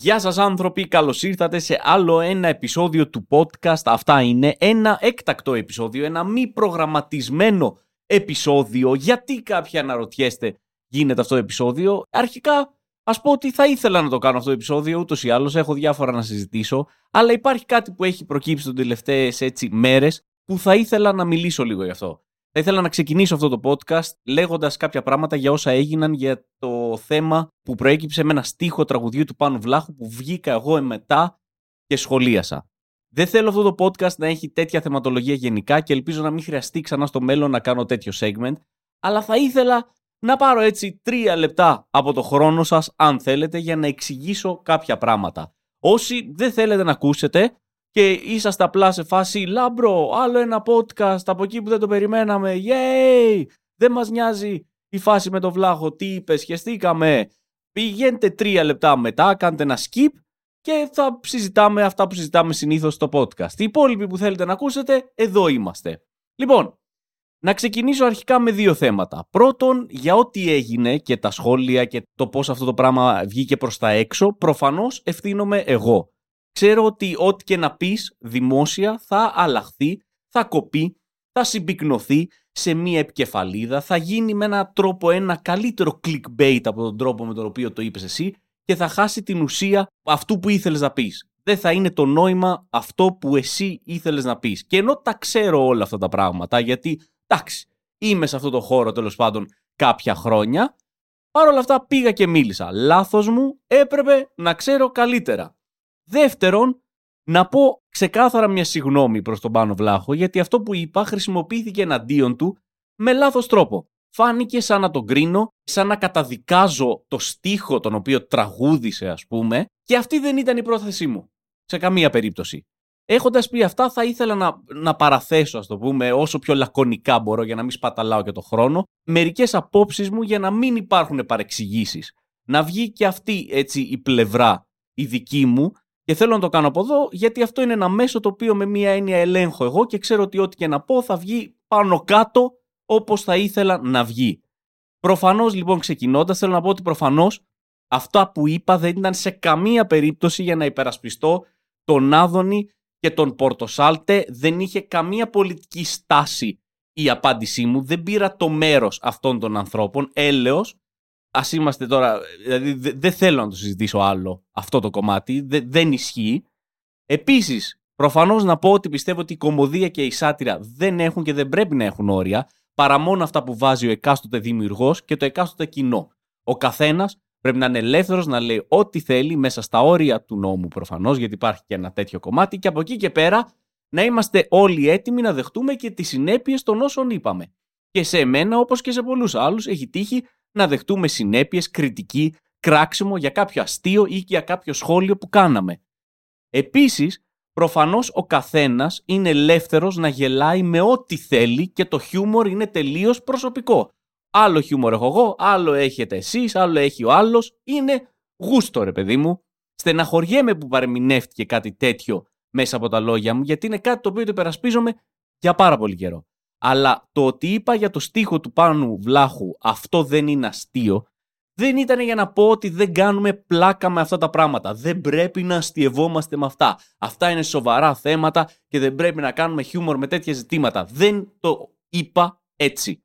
Γεια σας άνθρωποι, καλώς ήρθατε σε άλλο ένα επεισόδιο του podcast. Αυτά είναι ένα έκτακτο επεισόδιο, ένα μη προγραμματισμένο επεισόδιο. Γιατί κάποιοι αναρωτιέστε γίνεται αυτό το επεισόδιο; Αρχικά Α πω ότι θα ήθελα να το κάνω αυτό το επεισόδιο, ούτως ή άλλως έχω διάφορα να συζητήσω, αλλά υπάρχει κάτι που έχει προκύψει τι τελευταίες μέρες που θα ήθελα να μιλήσω λίγο γι' αυτό. Θα ήθελα να ξεκινήσω αυτό το podcast λέγοντας κάποια πράγματα για όσα έγιναν για το θέμα που προέκυψε με ένα στίχο τραγουδιού του Πάνου Βλάχου που βγήκα εγώ μετά και σχολίασα. Δεν θέλω αυτό το podcast να έχει τέτοια θεματολογία γενικά και ελπίζω να μην χρειαστεί ξανά στο μέλλον να κάνω τέτοιο segment, αλλά θα ήθελα να πάρω έτσι τρία λεπτά από το χρόνο σας αν θέλετε για να εξηγήσω κάποια πράγματα. Όσοι δεν θέλετε να ακούσετε, και είσαστε απλά σε φάση λάμπρο, άλλο ένα podcast από εκεί που δεν το περιμέναμε, yay! Δεν μας νοιάζει η φάση με το βλάχο, τι είπες, σχεστήκαμε. Πηγαίνετε τρία λεπτά μετά, κάντε ένα skip και θα συζητάμε αυτά που συζητάμε συνήθως στο podcast. Οι υπόλοιποι που θέλετε να ακούσετε, εδώ είμαστε. Λοιπόν, να ξεκινήσω αρχικά με δύο θέματα. Πρώτον, για ό,τι έγινε και τα σχόλια και το πώς αυτό το πράγμα βγήκε προς τα έξω, προφανώς ευθύνομαι εγώ ξέρω ότι ό,τι και να πεις δημόσια θα αλλάχθεί, θα κοπεί, θα συμπυκνωθεί σε μία επικεφαλίδα, θα γίνει με έναν τρόπο ένα καλύτερο clickbait από τον τρόπο με τον οποίο το είπες εσύ και θα χάσει την ουσία αυτού που ήθελες να πεις. Δεν θα είναι το νόημα αυτό που εσύ ήθελες να πεις. Και ενώ τα ξέρω όλα αυτά τα πράγματα, γιατί εντάξει, είμαι σε αυτό το χώρο τέλος πάντων κάποια χρόνια, παρόλα αυτά πήγα και μίλησα. Λάθος μου, έπρεπε να ξέρω καλύτερα. Δεύτερον, να πω ξεκάθαρα μια συγνώμη προς τον Πάνο Βλάχο, γιατί αυτό που είπα χρησιμοποιήθηκε εναντίον του με λάθος τρόπο. Φάνηκε σαν να τον κρίνω, σαν να καταδικάζω το στίχο τον οποίο τραγούδισε ας πούμε και αυτή δεν ήταν η πρόθεσή μου. Σε καμία περίπτωση. Έχοντας πει αυτά, θα ήθελα να, να παραθέσω, ας το πούμε, όσο πιο λακωνικά μπορώ για να μην σπαταλάω και το χρόνο, μερικές απόψεις μου για να μην υπάρχουν παρεξηγήσεις. Να βγει και αυτή έτσι η πλευρά η δική μου και θέλω να το κάνω από εδώ, γιατί αυτό είναι ένα μέσο το οποίο με μία έννοια ελέγχω εγώ και ξέρω ότι ό,τι και να πω θα βγει πάνω κάτω όπως θα ήθελα να βγει. Προφανώς λοιπόν ξεκινώντας, θέλω να πω ότι προφανώς αυτά που είπα δεν ήταν σε καμία περίπτωση για να υπερασπιστώ τον Άδωνη και τον Πορτοσάλτε. Δεν είχε καμία πολιτική στάση η απάντησή μου. Δεν πήρα το μέρος αυτών των ανθρώπων. Έλεος Α είμαστε τώρα. Δηλαδή, δεν θέλω να το συζητήσω άλλο αυτό το κομμάτι. δεν ισχύει. Επίσης, προφανώς να πω ότι πιστεύω ότι η κομμωδία και η σάτυρα δεν έχουν και δεν πρέπει να έχουν όρια παρά μόνο αυτά που βάζει ο εκάστοτε δημιουργός και το εκάστοτε κοινό. Ο καθένας πρέπει να είναι ελεύθερος να λέει ό,τι θέλει μέσα στα όρια του νόμου προφανώς, γιατί υπάρχει και ένα τέτοιο κομμάτι, και από εκεί και πέρα να είμαστε όλοι έτοιμοι να δεχτούμε και τις συνέπειες των όσων είπαμε. Και σε εμένα, όπως και σε πολλούς άλλους, έχει τύχει να δεχτούμε συνέπειες, κριτική, κράξιμο για κάποιο αστείο ή για κάποιο σχόλιο που κάναμε. Επίσης, προφανώς ο καθένας είναι ελεύθερος να γελάει με ό,τι θέλει και το χιούμορ είναι τελείως προσωπικό. Άλλο χιούμορ έχω εγώ, άλλο έχετε εσείς, άλλο έχει ο άλλος. Είναι γούστο ρε παιδί μου. Στεναχωριέμαι που παρεμηνεύτηκε κάτι τέτοιο μέσα από τα λόγια μου, γιατί είναι κάτι το οποίο το υπερασπίζομαι για πάρα πολύ καιρό. Αλλά το ότι είπα για το στίχο του Πάνου Βλάχου αυτό δεν είναι αστείο, δεν ήταν για να πω ότι δεν κάνουμε πλάκα με αυτά τα πράγματα. Δεν πρέπει να αστειευόμαστε με αυτά. Αυτά είναι σοβαρά θέματα και δεν πρέπει να κάνουμε χιούμορ με τέτοια ζητήματα. Δεν το είπα έτσι.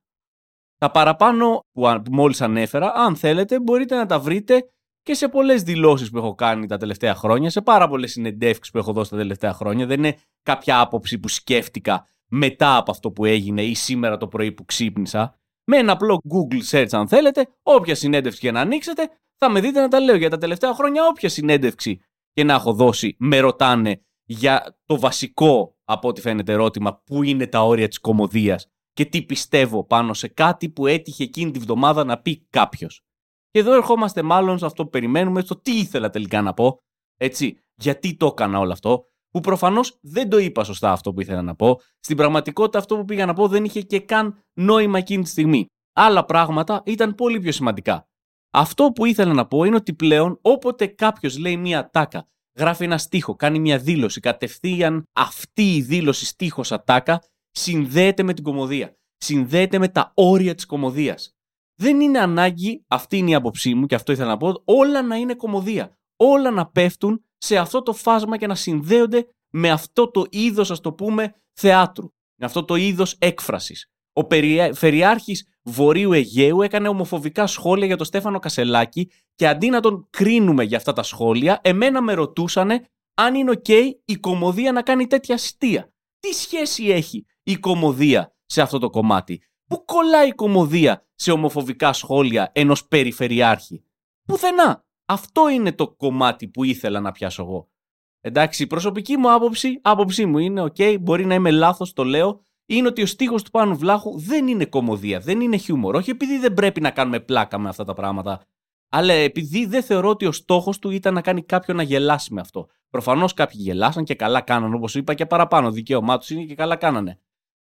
Τα παραπάνω που μόλις ανέφερα, αν θέλετε, μπορείτε να τα βρείτε και σε πολλές δηλώσεις που έχω κάνει τα τελευταία χρόνια, σε πάρα πολλές συνεντεύξεις που έχω δώσει τα τελευταία χρόνια. Δεν είναι κάποια άποψη που σκέφτηκα μετά από αυτό που έγινε ή σήμερα το πρωί που ξύπνησα, με ένα απλό Google search αν θέλετε, όποια συνέντευξη και να ανοίξετε, θα με δείτε να τα λέω για τα τελευταία χρόνια, όποια συνέντευξη και να έχω δώσει, με ρωτάνε για το βασικό από ό,τι φαίνεται ερώτημα, πού είναι τα όρια της κομμωδίας και τι πιστεύω πάνω σε κάτι που έτυχε εκείνη τη βδομάδα να πει κάποιος. Και εδώ ερχόμαστε μάλλον σε αυτό που περιμένουμε, στο τι ήθελα τελικά να πω, έτσι, γιατί το έκανα όλο αυτό, που προφανώς δεν το είπα σωστά αυτό που ήθελα να πω. Στην πραγματικότητα, αυτό που πήγα να πω δεν είχε και καν νόημα εκείνη τη στιγμή. Άλλα πράγματα ήταν πολύ πιο σημαντικά. Αυτό που ήθελα να πω είναι ότι πλέον όποτε κάποιος λέει μία τάκα, γράφει ένα στίχο, κάνει μία δήλωση, κατευθείαν αυτή η δήλωση στίχος ατάκα συνδέεται με την κομμωδία. Συνδέεται με τα όρια της κομμωδίας. Δεν είναι ανάγκη, αυτή είναι η άποψή μου και αυτό ήθελα να πω, όλα να είναι κομμωδία. όλα να πέφτουν σε αυτό το φάσμα και να συνδέονται με αυτό το είδος, ας το πούμε, θεάτρου. Με αυτό το είδος έκφρασης. Ο Περιφερειάρχης Βορείου Αιγαίου έκανε ομοφοβικά σχόλια για τον Στέφανο Κασελάκη και αντί να τον κρίνουμε για αυτά τα σχόλια, εμένα με ρωτούσανε αν είναι ok η κομμωδία να κάνει τέτοια αστεία. Τι σχέση έχει η κομμωδία σε αυτό το κομμάτι; Πού κολλάει η κομμωδία σε ομοφοβικά σχόλια ενός περιφερειάρχη; Πουθενά. Αυτό είναι το κομμάτι που ήθελα να πιάσω εγώ. Εντάξει, η προσωπική μου άποψη, άποψή μου είναι, ok, μπορεί να είμαι λάθος, το λέω, είναι ότι ο στίχος του Πάνου Βλάχου δεν είναι κομμωδία, δεν είναι χιούμορ. Όχι επειδή δεν πρέπει να κάνουμε πλάκα με αυτά τα πράγματα, αλλά επειδή δεν θεωρώ ότι ο στόχος του ήταν να κάνει κάποιον να γελάσει με αυτό. Προφανώς κάποιοι γελάσαν και καλά κάνανε, όπως είπα και παραπάνω. Δικαίωμά τους είναι και καλά κάνανε.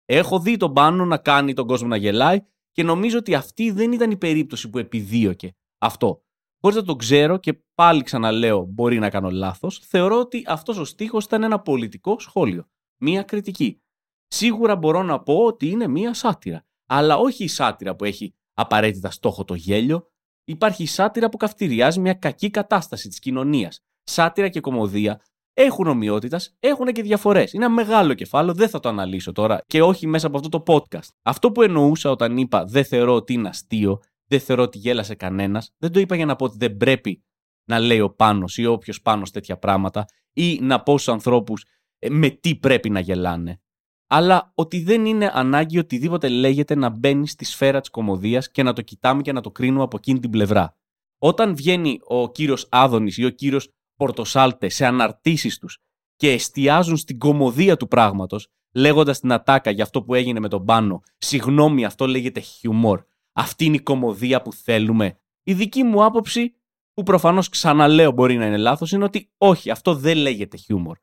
Έχω δει τον Πάνο να κάνει τον κόσμο να γελάει και νομίζω ότι αυτή δεν ήταν η περίπτωση που επιδίωκε αυτό. Χωρίς να το ξέρω και πάλι ξαναλέω, μπορεί να κάνω λάθος, θεωρώ ότι αυτός ο στίχος ήταν ένα πολιτικό σχόλιο. Μία κριτική. Σίγουρα μπορώ να πω ότι είναι μία σάτυρα. Αλλά όχι η σάτυρα που έχει απαραίτητα στόχο το γέλιο. Υπάρχει η σάτυρα που καυτηριάζει μια κακή κατάσταση της κοινωνίας. Σάτυρα και κομμωδία έχουν ομοιότητας, έχουν και διαφορές. Είναι ένα μεγάλο κεφάλαιο, δεν θα το αναλύσω τώρα και όχι μέσα από αυτό το podcast. Αυτό που εννοούσα όταν είπα δεν θεωρώ ότι είναι αστείο, δεν θεωρώ ότι γέλασε κανένας, δεν το είπα για να πω ότι δεν πρέπει να λέει ο πάνω ή όποιος πάνω τέτοια πράγματα ή να πω στους ανθρώπους ε, με τι πρέπει να γελάνε αλλά ότι δεν είναι ανάγκη οτιδήποτε λέγεται να μπαίνει στη σφαίρα της κομμωδίας και να το κοιτάμε και να το κρίνουμε από εκείνη την πλευρά. Όταν βγαίνει ο κύριος Άδωνης ή ο κύριος Πορτοσάλτε σε αναρτήσεις τους και εστιάζουν στην κομμωδία του πράγματος, λέγοντας την ατάκα για αυτό που έγινε με τον πάνω, συγγνώμη, αυτό λέγεται χιουμόρ. Αυτή είναι η κομμωδία που θέλουμε. Η δική μου άποψη, που προφανώς ξαναλέω μπορεί να είναι λάθος, είναι ότι όχι, αυτό δεν λέγεται χιούμορ.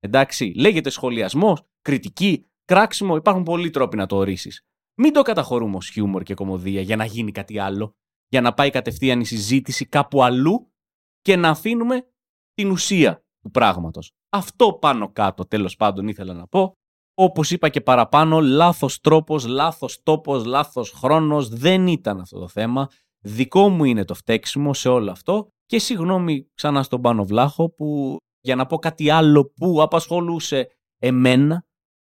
Εντάξει, λέγεται σχολιασμός, κριτική, κράξιμο, υπάρχουν πολλοί τρόποι να το ορίσεις. Μην το καταχωρούμε ως χιούμορ και κομμωδία για να γίνει κάτι άλλο, για να πάει κατευθείαν η συζήτηση κάπου αλλού και να αφήνουμε την ουσία του πράγματος. Αυτό πάνω κάτω τέλος πάντων ήθελα να πω. Όπως είπα και παραπάνω, λάθος τρόπος, λάθος τόπος, λάθος χρόνος, δεν ήταν αυτό το θέμα. Δικό μου είναι το φταίξιμο σε όλο αυτό και συγγνώμη ξανά στον Πάνο Βλάχο που για να πω κάτι άλλο που απασχολούσε εμένα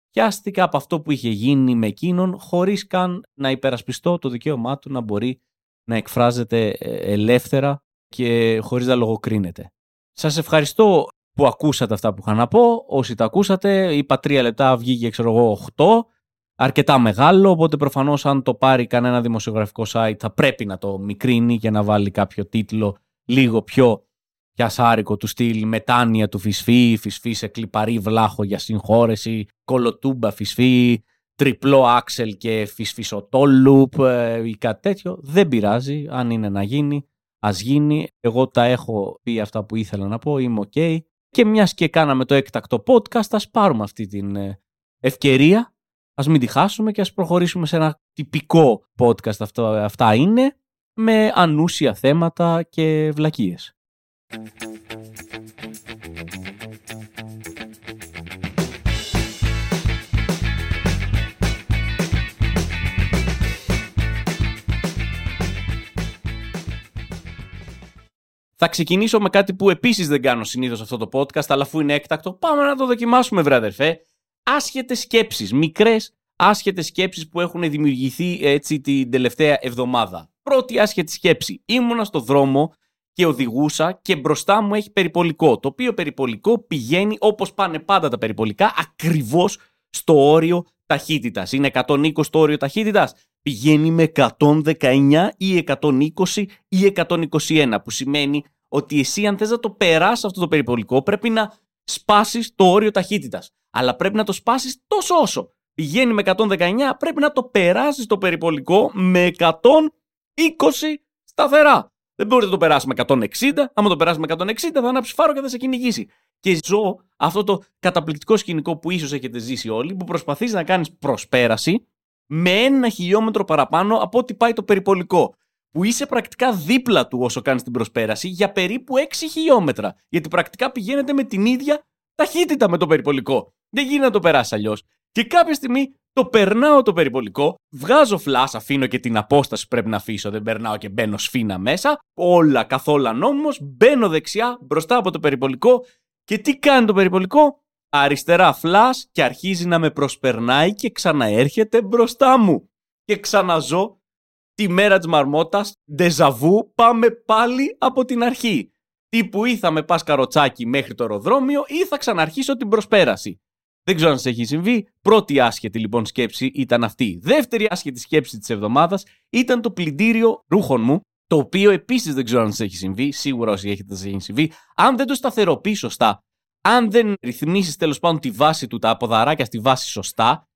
πιάστηκα από αυτό που είχε γίνει με εκείνον χωρίς καν να υπερασπιστώ το δικαίωμά του να μπορεί να εκφράζεται ε, ελεύθερα και χωρίς να λογοκρίνεται. Σας ευχαριστώ που ακούσατε αυτά που είχα να πω. Όσοι τα ακούσατε, είπα τρία λεπτά, βγήκε ξέρω εγώ οχτώ. Αρκετά μεγάλο, οπότε προφανώς αν το πάρει κανένα δημοσιογραφικό site θα πρέπει να το μικρύνει και να βάλει κάποιο τίτλο λίγο πιο πιασάρικο του στυλ μετάνοια του φυσφή, φυσφή σε κλιπαρή βλάχο για συγχώρεση, κολοτούμπα φυσφή, τριπλό άξελ και φυσφισοτόλουπ ε, ή κάτι τέτοιο. Δεν πειράζει, αν είναι να γίνει, ας γίνει. Εγώ τα έχω πει αυτά που ήθελα να πω, είμαι ok. Και μιας και κάναμε το έκτακτο podcast, ας πάρουμε αυτή την ε, ευκαιρία, ας μην τη χάσουμε και ας προχωρήσουμε σε ένα τυπικό podcast αυτό, αυτά είναι, με ανούσια θέματα και βλακίες. Θα ξεκινήσω με κάτι που επίσης δεν κάνω συνήθως αυτό το podcast, αλλά αφού είναι έκτακτο, πάμε να το δοκιμάσουμε, βρε αδερφέ. Άσχετες σκέψεις, μικρές άσχετες σκέψεις που έχουν δημιουργηθεί έτσι την τελευταία εβδομάδα. Πρώτη άσχετη σκέψη. Ήμουνα στο δρόμο και οδηγούσα και μπροστά μου έχει περιπολικό. Το οποίο περιπολικό πηγαίνει όπως πάνε πάντα τα περιπολικά, ακριβώς στο όριο ταχύτητας. Είναι 120 το όριο ταχύτητας. Πηγαίνει με 119 ή 120 ή 121. Που σημαίνει ότι εσύ, αν θες να το περάσεις αυτό το περιπολικό, πρέπει να σπάσεις το όριο ταχύτητας. Αλλά πρέπει να το σπάσεις τόσο όσο. Πηγαίνει με 119, πρέπει να το περάσεις το περιπολικό με 120 σταθερά. Δεν μπορείτε να το περάσεις με 160. Άμα το περάσεις με 160, θα ανάψει φάρο και θα σε κυνηγήσει. Και ζω αυτό το καταπληκτικό σκηνικό που ίσως έχετε ζήσει όλοι, που προσπαθείς να κάνεις προσπέραση με ένα χιλιόμετρο παραπάνω από ό,τι πάει το περιπολικό. Που είσαι πρακτικά δίπλα του όσο κάνεις την προσπέραση για περίπου 6 χιλιόμετρα. Γιατί πρακτικά πηγαίνετε με την ίδια ταχύτητα με το περιπολικό. Δεν γίνεται να το περάσεις αλλιώς. Και κάποια στιγμή το περνάω το περιπολικό, βγάζω φλάς, αφήνω και την απόσταση που πρέπει να αφήσω, δεν περνάω και μπαίνω σφίνα μέσα, όλα καθόλου νόμιμος, μπαίνω δεξιά μπροστά από το περιπολικό και τι κάνει το περιπολικό, αριστερά φλάς και αρχίζει να με προσπερνάει και ξαναέρχεται μπροστά μου. Και ξαναζώ τη μέρα της μαρμότας, ντεζαβού, πάμε πάλι από την αρχή. Τύπου ή θα με πας καροτσάκι μέχρι το αεροδρόμιο ή θα ξαναρχίσω την προσπέραση. Δεν ξέρω αν σε έχει συμβεί. Πρώτη άσχετη λοιπόν σκέψη ήταν αυτή. Δεύτερη άσχετη σκέψη της εβδομάδας ήταν το πλυντήριο ρούχων μου, το οποίο επίσης δεν ξέρω αν σε έχει συμβεί. Σίγουρα όσοι έχετε σε έχει συμβεί. Αν δεν το σταθεροποιεί σωστά, αν δεν ρυθμίσεις τέλος πάντων τη βάση του, τα ποδαράκια στη βάση σωστά,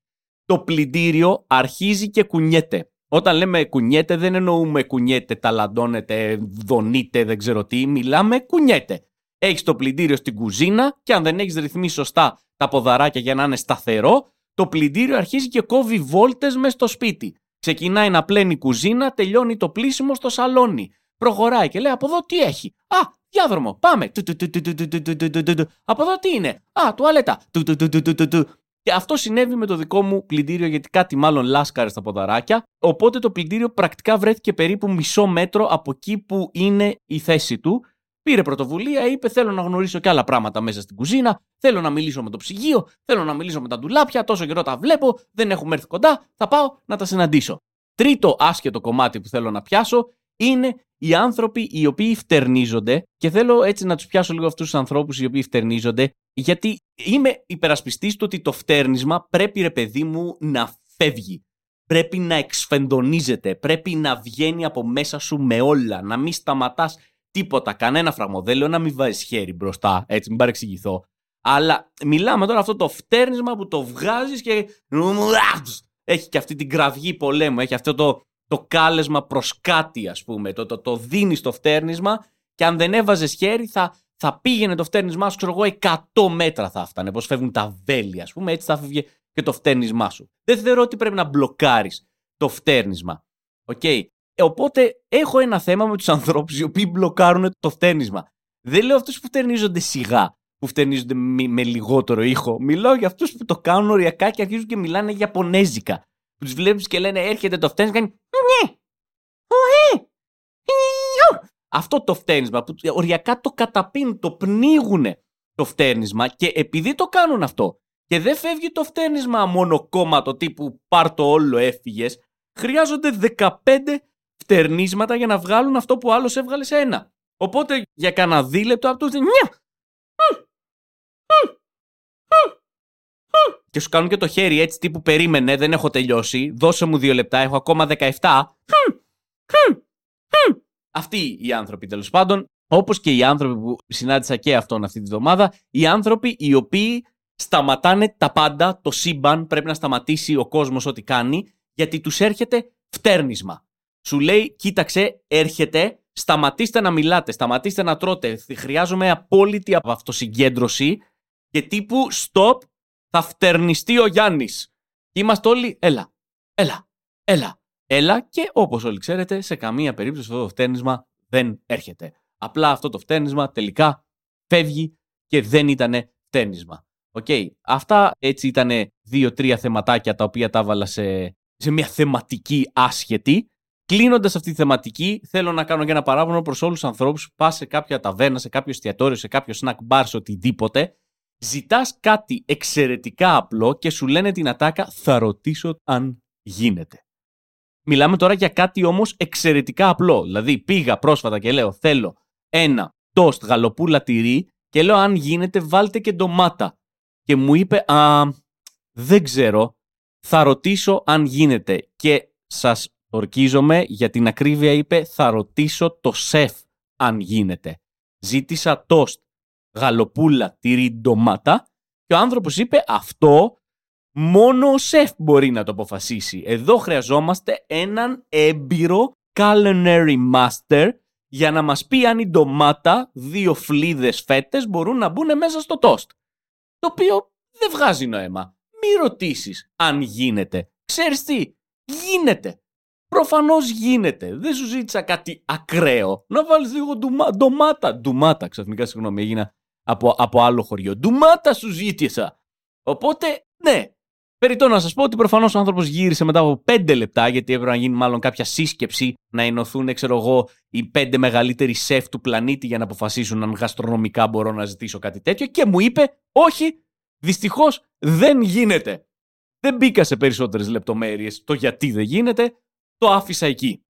το πλυντήριο αρχίζει και κουνιέται. Όταν λέμε κουνιέται, δεν εννοούμε κουνιέται, ταλαντώνεται, δονείται, δεν ξέρω τι. Μιλάμε κουνιέται. Έχεις το πλυντήριο στην κουζίνα και αν δεν έχεις ρυθμίσει σωστά τα ποδαράκια για να είναι σταθερό, το πλυντήριο αρχίζει και κόβει βόλτες μες στο σπίτι. Ξεκινάει να πλένει κουζίνα, τελειώνει το πλήσιμο στο σαλόνι. Προχωράει και λέει από εδώ τι έχει. Α, διάδρομο, πάμε. Από εδώ τι είναι. Α, τουαλέτα. Και αυτό συνέβη με το δικό μου πλυντήριο γιατί κάτι μάλλον λάσκαρε στα ποδαράκια. Οπότε το πλυντήριο πρακτικά βρέθηκε περίπου μισό μέτρο από εκεί που είναι η θέση του Πήρε πρωτοβουλία, είπε: Θέλω να γνωρίσω και άλλα πράγματα μέσα στην κουζίνα. Θέλω να μιλήσω με το ψυγείο. Θέλω να μιλήσω με τα ντουλάπια. Τόσο καιρό τα βλέπω. Δεν έχουμε έρθει κοντά. Θα πάω να τα συναντήσω. Τρίτο άσχετο κομμάτι που θέλω να πιάσω είναι οι άνθρωποι οι οποίοι φτερνίζονται. Και θέλω έτσι να τους πιάσω λίγο αυτούς τους ανθρώπους οι οποίοι φτερνίζονται. Γιατί είμαι υπερασπιστής του ότι το φτέρνισμα πρέπει, ρε παιδί μου, να φεύγει. Πρέπει να εξφεντονίζεται. Πρέπει να βγαίνει από μέσα σου με όλα. Να μην σταματάς τίποτα, κανένα φραγμοδέλαιο, να μην βάζεις χέρι μπροστά, έτσι, μην παρεξηγηθώ. Αλλά μιλάμε τώρα αυτό το φτέρνισμα που το βγάζεις και. Έχει και αυτή την κραυγή πολέμου, έχει αυτό το, το κάλεσμα προς κάτι, ας πούμε. Το, το, το δίνεις το φτέρνισμα και αν δεν έβαζες χέρι θα, θα πήγαινε το φτέρνισμά σου, ξέρω εγώ, 100 μέτρα θα έφτανε. Πώς φεύγουν τα βέλη, ας πούμε, έτσι θα φεύγει και το φτέρνισμά σου. Δεν θεωρώ ότι πρέπει να μπλοκάρεις το φτέρνισμα. Οκ; Οπότε έχω ένα θέμα με τους ανθρώπους οι οποίοι μπλοκάρουν το φτέρνισμα. Δεν λέω αυτούς που φτερνίζονται σιγά, που φτερνίζονται με, λιγότερο ήχο. Μιλάω για αυτούς που το κάνουν οριακά και αρχίζουν και μιλάνε Ιαπωνέζικα. Που τους βλέπεις και λένε έρχεται το φταίνισμα και κάνει. Ναι! Αυτό το φταίνισμα που οριακά το καταπίνουν, το πνίγουν το φταίνισμα και επειδή το κάνουν αυτό και δεν φεύγει το φταίνισμα μόνο κόμματο τύπου πάρ το όλο έφυγες, χρειάζονται 15 φτερνίσματα για να βγάλουν αυτό που άλλος έβγαλε σε ένα. Οπότε για κανένα δίλεπτο από τους Και σου κάνουν και το χέρι έτσι τύπου περίμενε, δεν έχω τελειώσει. Δώσε μου δύο λεπτά, έχω ακόμα 17. Αυτοί οι άνθρωποι τέλος πάντων, όπως και οι άνθρωποι που συνάντησα και αυτόν αυτή τη βδομάδα, οι άνθρωποι οι οποίοι σταματάνε τα πάντα, το σύμπαν, πρέπει να σταματήσει ο κόσμος ό,τι κάνει, γιατί τους έρχεται φτέρνισμα. Σου λέει, κοίταξε, έρχεται, σταματήστε να μιλάτε, σταματήστε να τρώτε. Χρειάζομαι απόλυτη αυτοσυγκέντρωση και τύπου stop, θα φτερνιστεί ο Γιάννης. Είμαστε όλοι, έλα, έλα, έλα, έλα και όπως όλοι ξέρετε, σε καμία περίπτωση αυτό το φτέρνισμα δεν έρχεται. Απλά αυτό το φτέρνισμα τελικά φεύγει και δεν ήταν φτέρνισμα. Οκ, αυτά έτσι ήταν δύο-τρία θεματάκια τα οποία τα έβαλα σε, σε μια θεματική άσχετη. Κλείνοντας αυτή τη θεματική, θέλω να κάνω και ένα παράπονο προς όλους τους ανθρώπους που πας σε κάποια ταβέρνα, σε κάποιο εστιατόριο, σε κάποιο snack bar, σε οτιδήποτε. Ζητάς κάτι εξαιρετικά απλό και σου λένε την ατάκα θα ρωτήσω αν γίνεται. Μιλάμε τώρα για κάτι όμως εξαιρετικά απλό. Δηλαδή πήγα πρόσφατα και λέω θέλω ένα τόστ γαλοπούλα τυρί και λέω αν γίνεται βάλτε και ντομάτα. Και μου είπε α, δεν ξέρω, θα ρωτήσω αν γίνεται. Και σας Ορκίζομαι, για την ακρίβεια είπε θα ρωτήσω το σεφ αν γίνεται. Ζήτησα τόστ, γαλοπούλα, τυρί, ντομάτα και ο άνθρωπος είπε αυτό μόνο ο σεφ μπορεί να το αποφασίσει. Εδώ χρειαζόμαστε έναν έμπειρο culinary master για να μας πει αν η ντομάτα, δύο φλίδες φέτες μπορούν να μπουν μέσα στο τόστ. Το οποίο δεν βγάζει νόημα. Μη ρωτήσεις αν γίνεται. Ξέρεις τι, γίνεται. Προφανώς γίνεται. Δεν σου ζήτησα κάτι ακραίο. Να βάλεις λίγο ντουμά, ντομάτα. Ντουμάτα, ξαφνικά συγγνώμη, έγινα από, από άλλο χωριό. Ντουμάτα σου ζήτησα. Οπότε, ναι, Περιτώ να σας πω ότι προφανώς ο άνθρωπος γύρισε μετά από 5 λεπτά, γιατί έπρεπε να γίνει μάλλον κάποια σύσκεψη, να ενωθούν, ξέρω εγώ, οι πέντε μεγαλύτεροι σεφ του πλανήτη για να αποφασίσουν αν γαστρονομικά μπορώ να ζητήσω κάτι τέτοιο. Και μου είπε, Όχι, δυστυχώς δεν γίνεται. Δεν μπήκα σε περισσότερες λεπτομέρειες το γιατί δεν γίνεται, το άφησα εκεί.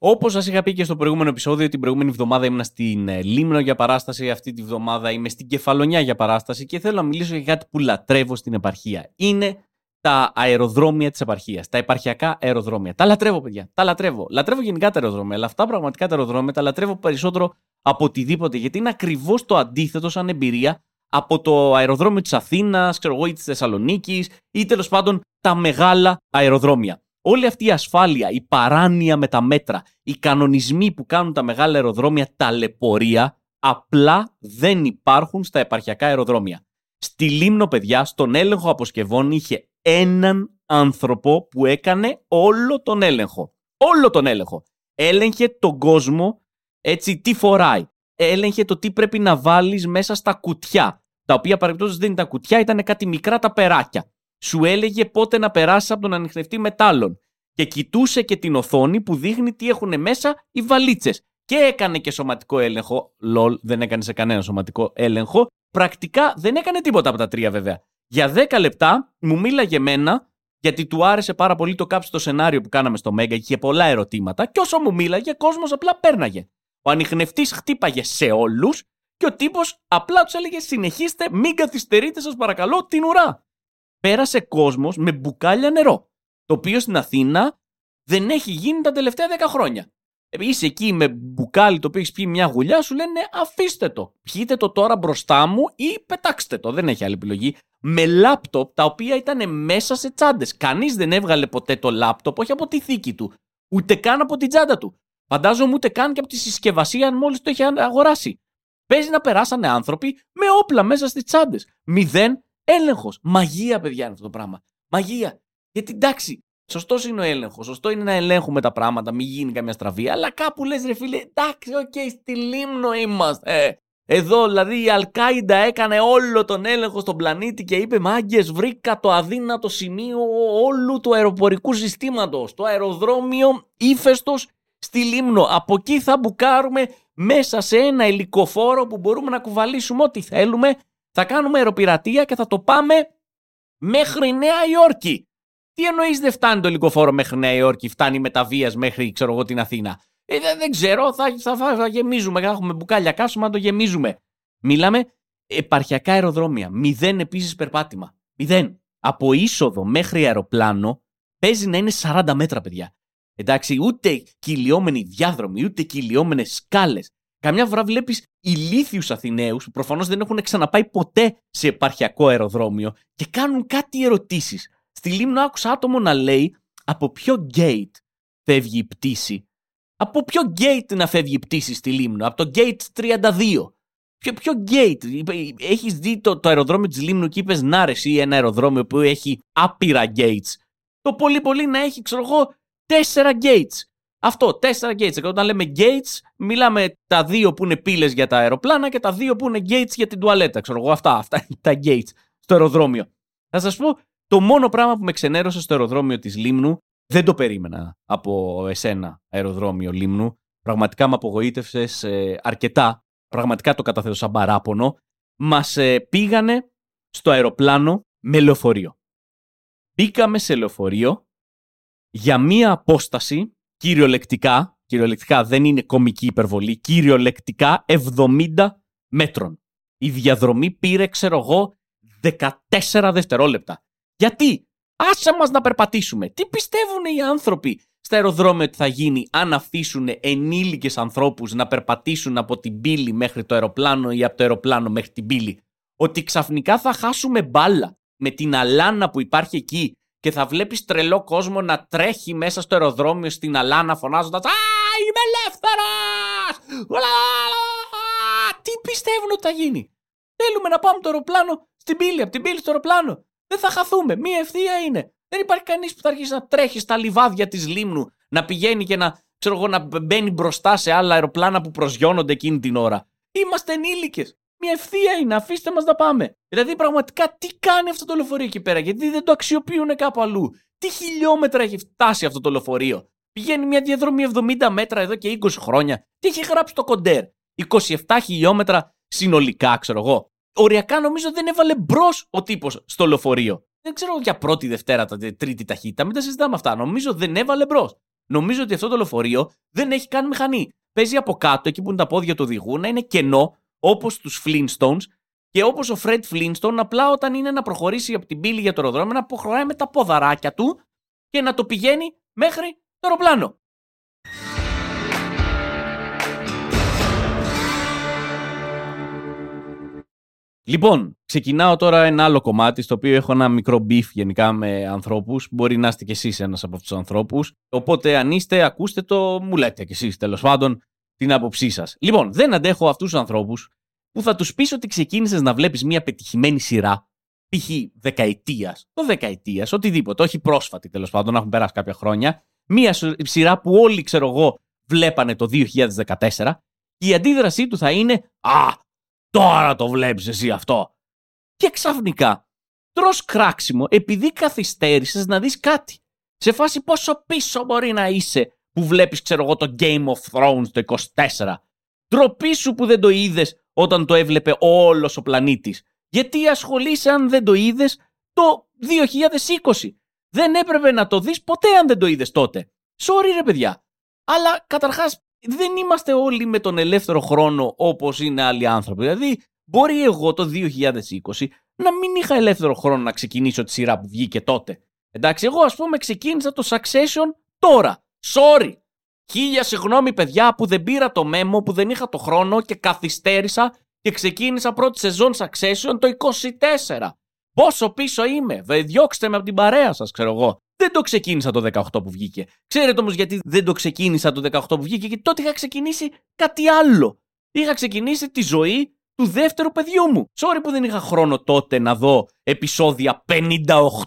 Όπως σας είχα πει και στο προηγούμενο επεισόδιο, την προηγούμενη εβδομάδα ήμουν στην ε, Λίμνο για παράσταση. Αυτή τη βδομάδα είμαι στην Κεφαλονιά για παράσταση και θέλω να μιλήσω για κάτι που λατρεύω στην επαρχία. Είναι τα αεροδρόμια της επαρχίας. Τα επαρχιακά αεροδρόμια. Τα λατρεύω, παιδιά. Τα λατρεύω. Λατρεύω γενικά τα αεροδρόμια, αλλά αυτά πραγματικά τα αεροδρόμια τα λατρεύω περισσότερο από οτιδήποτε. Γιατί είναι ακριβώς το αντίθετο σαν εμπειρία από το αεροδρόμιο της Αθήνας, ξέρω εγώ, ή της Θεσσαλονίκης, ή τέλος πάντων τα μεγάλα αεροδρόμια όλη αυτή η ασφάλεια, η παράνοια με τα μέτρα, οι κανονισμοί που κάνουν τα μεγάλα αεροδρόμια ταλαιπωρία, απλά δεν υπάρχουν στα επαρχιακά αεροδρόμια. Στη Λίμνο, παιδιά, στον έλεγχο αποσκευών είχε έναν άνθρωπο που έκανε όλο τον έλεγχο. Όλο τον έλεγχο. Έλεγχε τον κόσμο, έτσι, τι φοράει. Έλεγχε το τι πρέπει να βάλεις μέσα στα κουτιά. Τα οποία παρεμπιπτόντως δεν ήταν κουτιά, ήταν κάτι μικρά τα περάκια σου έλεγε πότε να περάσει από τον ανοιχνευτή μετάλλων. Και κοιτούσε και την οθόνη που δείχνει τι έχουν μέσα οι βαλίτσες. Και έκανε και σωματικό έλεγχο. Λολ, δεν έκανε σε κανένα σωματικό έλεγχο. Πρακτικά δεν έκανε τίποτα από τα τρία βέβαια. Για 10 λεπτά μου μίλαγε εμένα, γιατί του άρεσε πάρα πολύ το κάψιμο σενάριο που κάναμε στο Μέγκα και είχε πολλά ερωτήματα. Και όσο μου μίλαγε, κόσμος απλά πέρναγε. Ο ανοιχνευτή χτύπαγε σε όλους και ο τύπος απλά τους έλεγε: Συνεχίστε, μην καθυστερείτε, σας παρακαλώ, την ουρά πέρασε κόσμος με μπουκάλια νερό. Το οποίο στην Αθήνα δεν έχει γίνει τα τελευταία 10 χρόνια. Είσαι εκεί με μπουκάλι το οποίο έχεις πιει μια γουλιά, σου λένε αφήστε το. Πιείτε το τώρα μπροστά μου ή πετάξτε το. Δεν έχει άλλη επιλογή. Με λάπτοπ τα οποία ήταν μέσα σε τσάντες. Κανείς δεν έβγαλε ποτέ το λάπτοπ, όχι από τη θήκη του. Ούτε καν από την τσάντα του. Φαντάζομαι ούτε καν και από τη συσκευασία, αν μόλις το είχε αγοράσει. Παίζει να περάσανε άνθρωποι με όπλα μέσα στις τσάντες. Μηδέν Έλεγχος. Μαγεία, παιδιά, είναι αυτό το πράγμα. Μαγεία. Γιατί εντάξει, σωστός είναι ο έλεγχος. Σωστό είναι να ελέγχουμε τα πράγματα, μην γίνει καμιά στραβή. Αλλά κάπου λες, ρε φίλε, εντάξει, OK, okay, στη Λήμνο είμαστε. Ε, εδώ δηλαδή η Αλ Κάιντα έκανε όλο τον έλεγχο στον πλανήτη και είπε Μάγκες, βρήκα το αδύνατο σημείο όλου του αεροπορικού συστήματος. Το αεροδρόμιο ύφεστος στη Λίμνο. Από εκεί θα μπουκάρουμε μέσα σε ένα ελικοφόρο που μπορούμε να κουβαλήσουμε ό,τι θέλουμε θα κάνουμε αεροπειρατεία και θα το πάμε μέχρι Νέα Υόρκη. Τι εννοείς δεν φτάνει το λικοφόρο μέχρι Νέα Υόρκη, φτάνει μεταβία μέχρι ξέρω εγώ την Αθήνα; Ε, δεν, δεν ξέρω, θα, θα, θα, θα γεμίζουμε, θα έχουμε μπουκάλια κάσουμε να το γεμίζουμε. Μιλάμε επαρχιακά αεροδρόμια. Μηδέν επίσης περπάτημα. Μηδέν. Από είσοδο μέχρι αεροπλάνο παίζει να είναι 40 μέτρα, παιδιά. Εντάξει, ούτε κυλιόμενοι διάδρομοι, ούτε κυλιόμενες σκάλες. Καμιά φορά βλέπεις ηλίθιους Αθηναίους που προφανώς δεν έχουν ξαναπάει ποτέ σε επαρχιακό αεροδρόμιο και κάνουν κάτι ερωτήσεις. Στη Λίμνο άκουσα άτομο να λέει από ποιο gate φεύγει η πτήση; Από ποιο gate να φεύγει η πτήση στη Λίμνο, από το gate 32. Ποιο, ποιο gate, έχεις δει το, το αεροδρόμιο της Λίμνου και είπες να ρε ή ένα αεροδρόμιο που έχει άπειρα gates. Το πολύ πολύ να έχει ξέρω εγώ τέσσερα gates. Αυτό, τέσσερα gates. Όταν λέμε gates, μιλάμε τα δύο που είναι πύλες για τα αεροπλάνα και τα δύο που είναι gates για την τουαλέτα. Ξέρω εγώ, αυτά, αυτά τα gates στο αεροδρόμιο. Θα σας πω, το μόνο πράγμα που με ξενέρωσε στο αεροδρόμιο της Λίμνου, δεν το περίμενα από εσένα αεροδρόμιο Λίμνου. Πραγματικά με απογοήτευσε ε, αρκετά. Πραγματικά το καταθέτω σαν παράπονο. Μας ε, πήγανε στο αεροπλάνο με λεωφορείο. Μπήκαμε σε λεωφορείο για μία απόσταση κυριολεκτικά, κυριολεκτικά δεν είναι κομική υπερβολή, κυριολεκτικά 70 μέτρων. Η διαδρομή πήρε, ξέρω εγώ, 14 δευτερόλεπτα. Γιατί; Άσε μας να περπατήσουμε. Τι πιστεύουν οι άνθρωποι στα αεροδρόμια ότι θα γίνει αν αφήσουν ενήλικες ανθρώπους να περπατήσουν από την πύλη μέχρι το αεροπλάνο ή από το αεροπλάνο μέχρι την πύλη; Ότι ξαφνικά θα χάσουμε μπάλα με την αλάνα που υπάρχει εκεί και θα βλέπεις τρελό κόσμο να τρέχει μέσα στο αεροδρόμιο στην Αλάνα φωνάζοντας «Α, είμαι ελεύθερος!» Τι πιστεύουν ότι θα γίνει; Θέλουμε να πάμε το αεροπλάνο στην πύλη, από την πύλη στο αεροπλάνο. Δεν θα χαθούμε. Μία ευθεία είναι. Δεν υπάρχει κανείς που θα αρχίσει να τρέχει στα λιβάδια της λίμνου, να πηγαίνει και να ξέρω εγώ, να μπαίνει μπροστά σε άλλα αεροπλάνα που προσγειώνονται εκείνη την ώρα. Είμαστε ενήλικες. Μια ευθεία είναι, αφήστε μας να πάμε. Δηλαδή, πραγματικά, τι κάνει αυτό το λεωφορείο εκεί πέρα, γιατί δεν το αξιοποιούν κάπου αλλού; Τι χιλιόμετρα έχει φτάσει αυτό το λεωφορείο; Πηγαίνει μια διαδρομή 70 μέτρα εδώ και 20 χρόνια. Τι έχει γράψει το κοντέρ; 27 χιλιόμετρα συνολικά, ξέρω εγώ. Οριακά νομίζω δεν έβαλε μπρος ο τύπος στο λεωφορείο. Δεν ξέρω για πρώτη, Δευτέρα, τρίτη ταχύτητα. Μην τα συζητάμε αυτά. Νομίζω δεν έβαλε μπρος. Νομίζω ότι αυτό το λεωφορείο δεν έχει καν μηχανή. Παίζει από κάτω, εκεί που είναι τα πόδια του οδηγού, να είναι κενό, όπως τους Flintstones, και όπως ο Fred Flintstone, απλά όταν είναι να προχωρήσει από την πύλη για το αεροδρόμιο, να προχωράει με τα ποδαράκια του και να το πηγαίνει μέχρι το αεροπλάνο. Λοιπόν, ξεκινάω τώρα ένα άλλο κομμάτι στο οποίο έχω ένα μικρό beef γενικά με ανθρώπους. Μπορεί να είστε κι εσείς ένας από αυτούς τους ανθρώπους. Οπότε αν είστε, ακούστε το, μου λέτε κι εσείς τέλος πάντων την άποψή σας. Λοιπόν, δεν αντέχω αυτούς τους ανθρώπους που θα τους πεις ότι ξεκίνησες να βλέπεις μια πετυχημένη σειρά π.χ. δεκαετίας, το δεκαετίας, οτιδήποτε, όχι πρόσφατη τέλος πάντων, να έχουν περάσει κάποια χρόνια, μία σειρά που όλοι, ξέρω εγώ, βλέπανε το 2014, και η αντίδρασή του θα είναι Α, τώρα το βλέπεις εσύ αυτό. Και ξαφνικά τρώ κράξιμο επειδή καθυστέρησες να δεις κάτι. Σε φάση πόσο πίσω μπορεί να είσαι που βλέπεις, ξέρω εγώ, το Game of Thrones το 24. Τροπή σου που δεν το είδες όταν το έβλεπε όλος ο πλανήτης. Γιατί ασχολείσαι αν δεν το είδες το 2020. Δεν έπρεπε να το δεις ποτέ αν δεν το είδες τότε. Sorry ρε παιδιά. Αλλά καταρχάς δεν είμαστε όλοι με τον ελεύθερο χρόνο όπως είναι άλλοι άνθρωποι. Δηλαδή μπορεί εγώ το 2020 να μην είχα ελεύθερο χρόνο να ξεκινήσω τη σειρά που βγήκε τότε. Εντάξει, εγώ ας πούμε ξεκίνησα το Succession τώρα. Sorry. Χίλια συγγνώμη παιδιά που δεν πήρα το μέμο, που δεν είχα το χρόνο και καθυστέρησα και ξεκίνησα πρώτη σεζόν Succession το 24. Πόσο πίσω είμαι, Βε, διώξτε με από την παρέα σας, ξέρω εγώ. Δεν το ξεκίνησα το 18 που βγήκε. Ξέρετε όμως γιατί δεν το ξεκίνησα το 18 που βγήκε, γιατί τότε είχα ξεκινήσει κάτι άλλο. Είχα ξεκινήσει τη ζωή του δεύτερου παιδιού μου. Sorry που δεν είχα χρόνο τότε να δω επεισόδια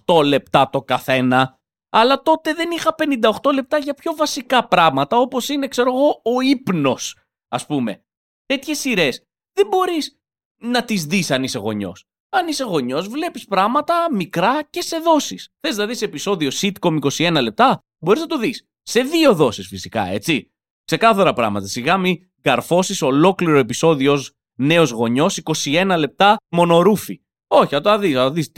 58 λεπτά το καθένα. Αλλά τότε δεν είχα 58 λεπτά για πιο βασικά πράγματα, όπως είναι, ξέρω εγώ, ο ύπνος, ας πούμε. Τέτοιες σειρές δεν μπορείς να τις δεις αν είσαι γονιός. Αν είσαι γονιός, βλέπεις πράγματα μικρά και σε δόσεις. Θες να δεις επεισόδιο sitcom 21 λεπτά, μπορείς να το δεις. Σε δύο δόσεις φυσικά, έτσι. Ξεκάθαρα πράγματα. Σιγά μη καρφώσεις ολόκληρο επεισόδιο ως νέος γονιός 21 λεπτά μονορούφι. Όχι, θα το δεις, θα δεις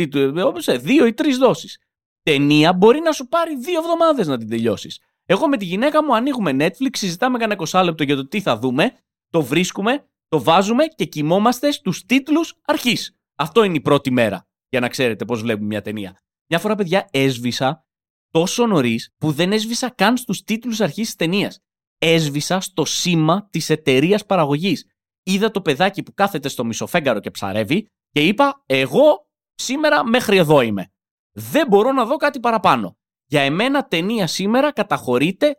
σε δύο ή τρεις δόσεις. Ταινία μπορεί να σου πάρει δύο εβδομάδες να την τελειώσεις. Εγώ με τη γυναίκα μου ανοίγουμε Netflix, συζητάμε κανένα 20 λεπτό για το τι θα δούμε, το βρίσκουμε, το βάζουμε και κοιμόμαστε στους τίτλους αρχής. Αυτό είναι η πρώτη μέρα, για να ξέρετε πώς βλέπουμε μια ταινία. Μια φορά, παιδιά, έσβησα τόσο νωρίς που δεν έσβησα καν στους τίτλους αρχής της ταινίας. Έσβησα στο σήμα της εταιρείας παραγωγής. Είδα το παιδάκι που κάθεται στο μισοφέγγαρο και ψαρεύει και είπα, εγώ σήμερα μέχρι εδώ είμαι. Δεν μπορώ να δω κάτι παραπάνω. Για εμένα ταινία σήμερα καταχωρείται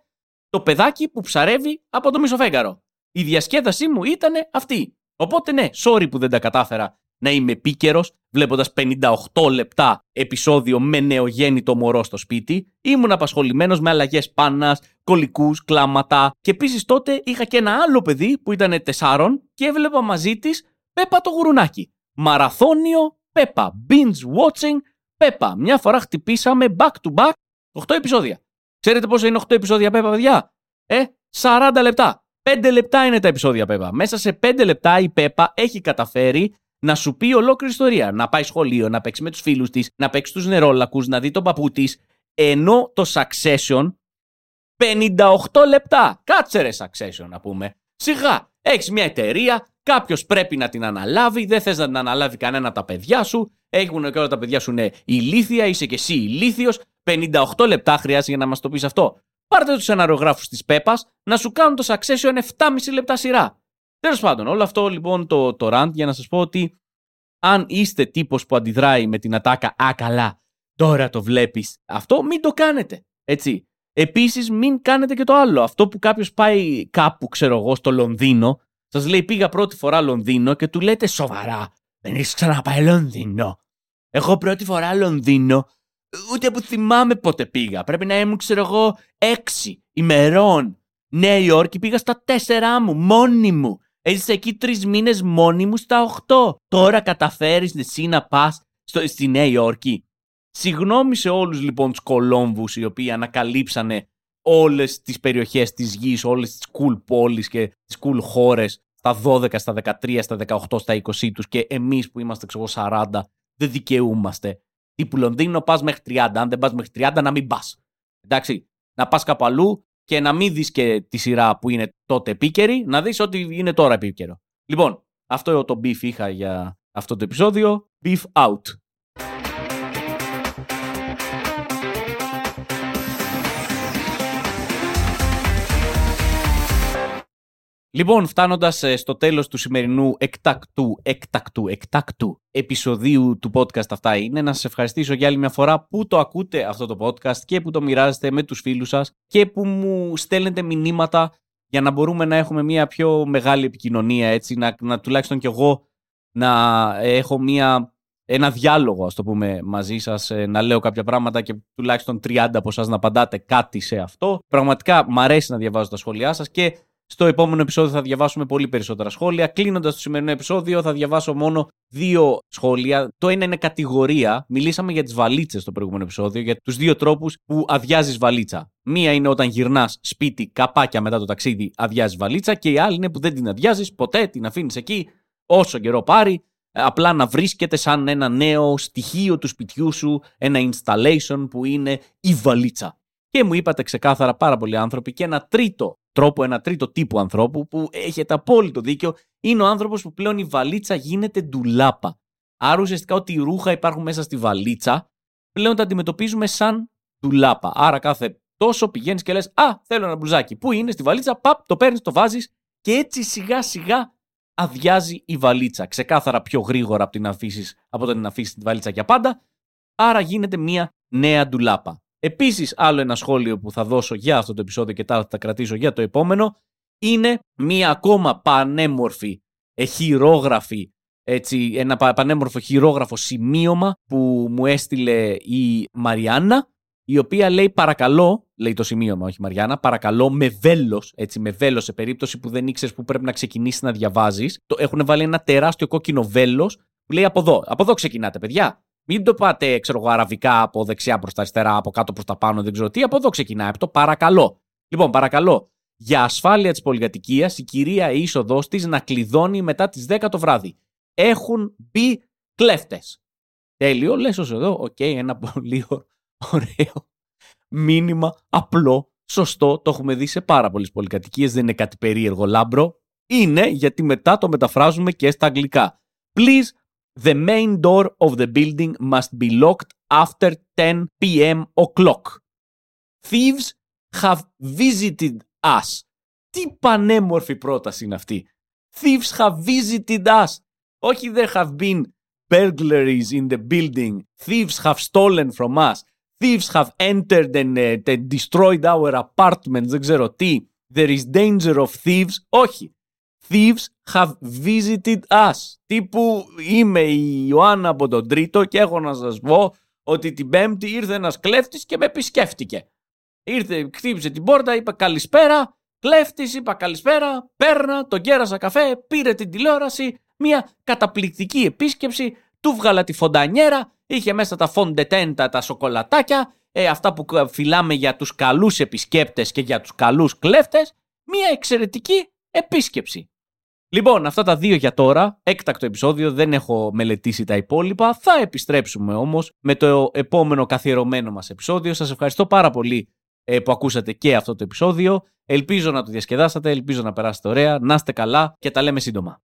το παιδάκι που ψαρεύει από το μισοφέγγαρο η διασκέδασή μου ήταν αυτή. Οπότε ναι, sorry που δεν τα κατάφερα να είμαι επίκαιρος, βλέποντας 58 λεπτά επεισόδιο με νεογέννητο μωρό στο σπίτι. Ήμουν απασχολημένος με αλλαγές πάνας, κολικού, κλάματα. Και επίσης τότε είχα και ένα άλλο παιδί που ήταν 4 και έβλεπα μαζί της Πέπα το γουρουνάκι. Μαραθώνιο Πέπα. Binge watching Πέπα. Μια φορά χτυπήσαμε back to back 8 επεισόδια. Ξέρετε πόσο είναι 8 επεισόδια Πέπα, παιδιά; Ε, 40 λεπτά. Πέντε λεπτά είναι τα επεισόδια Πέπα. Μέσα σε πέντε λεπτά η Πέπα έχει καταφέρει να σου πει ολόκληρη ιστορία. Να πάει σχολείο, να παίξει με τους φίλους της, να παίξει τους νερόλακους, να δει τον παππού της. Ενώ το Succession 58 λεπτά. Κάτσε ρε Succession να πούμε. Σιγά, έχεις μια εταιρεία, κάποιος πρέπει να την αναλάβει, δεν θες να την αναλάβει κανένα τα παιδιά σου. Έχουν και όλα τα παιδιά σου είναι ηλίθια, είσαι και εσύ ηλίθιος. 58 λεπτά χρειάζεται για να μας το πεις αυτό. Πάρτε τους σεναριογράφους της Πέπας να σου κάνουν το Succession 7,5 λεπτά σειρά. Τέλος πάντων, όλο αυτό λοιπόν το, το rant για να σας πω ότι αν είστε τύπος που αντιδράει με την ατάκα Α, καλά, τώρα το βλέπεις αυτό, μην το κάνετε. Έτσι. Επίσης, μην κάνετε και το άλλο. Αυτό που κάποιος πάει κάπου, ξέρω εγώ, στο Λονδίνο, σας λέει πήγα πρώτη φορά Λονδίνο και του λέτε σοβαρά. Δεν έχει ξαναπάει Λονδίνο. Εγώ πρώτη φορά Λονδίνο ούτε που θυμάμαι πότε πήγα. Πρέπει να ήμουν, ξέρω εγώ, έξι ημερών. Νέα Υόρκη πήγα στα τέσσερά μου, μόνη μου. Έζησα εκεί τρεις μήνες μόνη μου στα οχτώ. Τώρα καταφέρεις εσύ να πας στη Νέα Υόρκη. Συγγνώμη σε όλους λοιπόν τους Κολόμβους οι οποίοι ανακαλύψανε όλες τις περιοχές της γης, όλες τις cool πόλεις και τις cool χώρες στα 12, στα 13, στα 18, στα 20 τους και εμείς που είμαστε ξέρω 40 δεν δικαιούμαστε. Τύπου Λονδίνο πας μέχρι 30. Αν δεν πας μέχρι 30, να μην πας. Εντάξει. Να πας κάπου αλλού και να μην δεις και τη σειρά που είναι τότε επίκαιρη, να δεις ότι είναι τώρα επίκαιρο. Λοιπόν, αυτό το beef είχα για αυτό το επεισόδιο. Beef out. Λοιπόν, φτάνοντας ε, στο τέλος του σημερινού εκτακτού, εκτακτού, εκτακτού επεισοδίου του podcast αυτά είναι να σας ευχαριστήσω για άλλη μια φορά που το ακούτε αυτό το podcast και που το μοιράζετε με τους φίλους σας και που μου στέλνετε μηνύματα για να μπορούμε να έχουμε μια πιο μεγάλη επικοινωνία έτσι, να, να τουλάχιστον κι εγώ να έχω μια, ένα διάλογο, ας το πούμε, μαζί σας, ε, να λέω κάποια πράγματα και τουλάχιστον 30 από εσάς να απαντάτε κάτι σε αυτό. Πραγματικά μ' αρέσει να διαβάζω τα σχόλιά σας και στο επόμενο επεισόδιο θα διαβάσουμε πολύ περισσότερα σχόλια. Κλείνοντας το σημερινό επεισόδιο, θα διαβάσω μόνο δύο σχόλια. Το ένα είναι κατηγορία. Μιλήσαμε για τις βαλίτσες στο προηγούμενο επεισόδιο, για τους δύο τρόπους που αδειάζεις βαλίτσα. Μία είναι όταν γυρνάς σπίτι καπάκια μετά το ταξίδι, αδειάζεις βαλίτσα. Και η άλλη είναι που δεν την αδειάζεις ποτέ, την αφήνεις εκεί όσο καιρό πάρει. Απλά να βρίσκεται σαν ένα νέο στοιχείο του σπιτιού σου, ένα installation που είναι η βαλίτσα. Και μου είπατε ξεκάθαρα πάρα πολλοί άνθρωποι και ένα τρίτο τρόπο, ένα τρίτο τύπο ανθρώπου που έχετε απόλυτο δίκιο, είναι ο άνθρωπος που πλέον η βαλίτσα γίνεται ντουλάπα. Άρα ουσιαστικά ότι οι ρούχα υπάρχουν μέσα στη βαλίτσα, πλέον τα αντιμετωπίζουμε σαν ντουλάπα. Άρα κάθε τόσο πηγαίνεις και λες: Α, θέλω ένα μπλουζάκι. Πού είναι στη βαλίτσα, παπ, το παίρνεις, το βάζεις και έτσι σιγά σιγά αδειάζει η βαλίτσα. Ξεκάθαρα πιο γρήγορα από, την αφήσεις, από το να αφήσεις τη βαλίτσα για πάντα. Άρα γίνεται μια νέα ντουλάπα. Επίσης, άλλο ένα σχόλιο που θα δώσω για αυτό το επεισόδιο και τα θα κρατήσω για το επόμενο, είναι μία ακόμα πανέμορφη ε, χειρόγραφη, έτσι, ένα πανέμορφο χειρόγραφο σημείωμα που μου έστειλε η Μαριάννα, η οποία λέει παρακαλώ, λέει το σημείωμα, όχι Μαριάννα, παρακαλώ με βέλος, έτσι, με βέλος σε περίπτωση που δεν ήξερες που πρέπει να ξεκινήσεις να διαβάζεις. Έχουν βάλει ένα τεράστιο κόκκινο βέλος που λέει από εδώ. Από εδώ ξεκινάτε, παιδιά. Μην το πάτε, ξέρω εγώ, αραβικά από δεξιά προς τα αριστερά, από κάτω προς τα πάνω, δεν ξέρω τι. Από εδώ ξεκινάει. Από το παρακαλώ. Λοιπόν, παρακαλώ. Για ασφάλεια της πολυκατοικίας, η κυρία είσοδος της να κλειδώνει μετά τις 10 το βράδυ. Έχουν μπει κλέφτες. Τέλειο, λες ως εδώ. Οκ, ένα πολύ ωραίο μήνυμα, απλό, σωστό. Το έχουμε δει σε πάρα πολλές πολυκατοικίες. Δεν είναι κάτι περίεργο Λάμπρο. Είναι γιατί μετά το μεταφράζουμε και στα αγγλικά. Please The main door of the building must be locked after 10 p.m. o'clock. Thieves have visited us. Τι πανέμορφη πρόταση είναι αυτή. Thieves have visited us. Όχι there have been burglaries in the building. Thieves have stolen from us. Thieves have entered and, uh, destroyed our apartments. Δεν ξέρω τι. There is danger of thieves. Όχι. Thieves have visited us. Τύπου είμαι η Ιωάννα από τον Τρίτο και έχω να σας πω ότι την Πέμπτη ήρθε ένας κλέφτης και με επισκέφτηκε. Ήρθε, χτύπησε την πόρτα, είπε καλησπέρα, κλέφτης, είπα καλησπέρα, πέρνα, τον κέρασα καφέ, πήρε την τηλεόραση, μια καταπληκτική επίσκεψη, του βγάλα τη φοντανιέρα, είχε μέσα τα φοντετέντα, τα σοκολατάκια, ε, αυτά που φυλάμε για τους καλούς επισκέπτες και για τους καλούς κλέφτες, μια εξαιρετική επίσκεψη. Λοιπόν, αυτά τα δύο για τώρα. Έκτακτο επεισόδιο, δεν έχω μελετήσει τα υπόλοιπα. Θα επιστρέψουμε όμως με το επόμενο καθιερωμένο μας επεισόδιο. Σας ευχαριστώ πάρα πολύ ε, που ακούσατε και αυτό το επεισόδιο. Ελπίζω να το διασκεδάσατε, ελπίζω να περάσετε ωραία, να είστε καλά και τα λέμε σύντομα.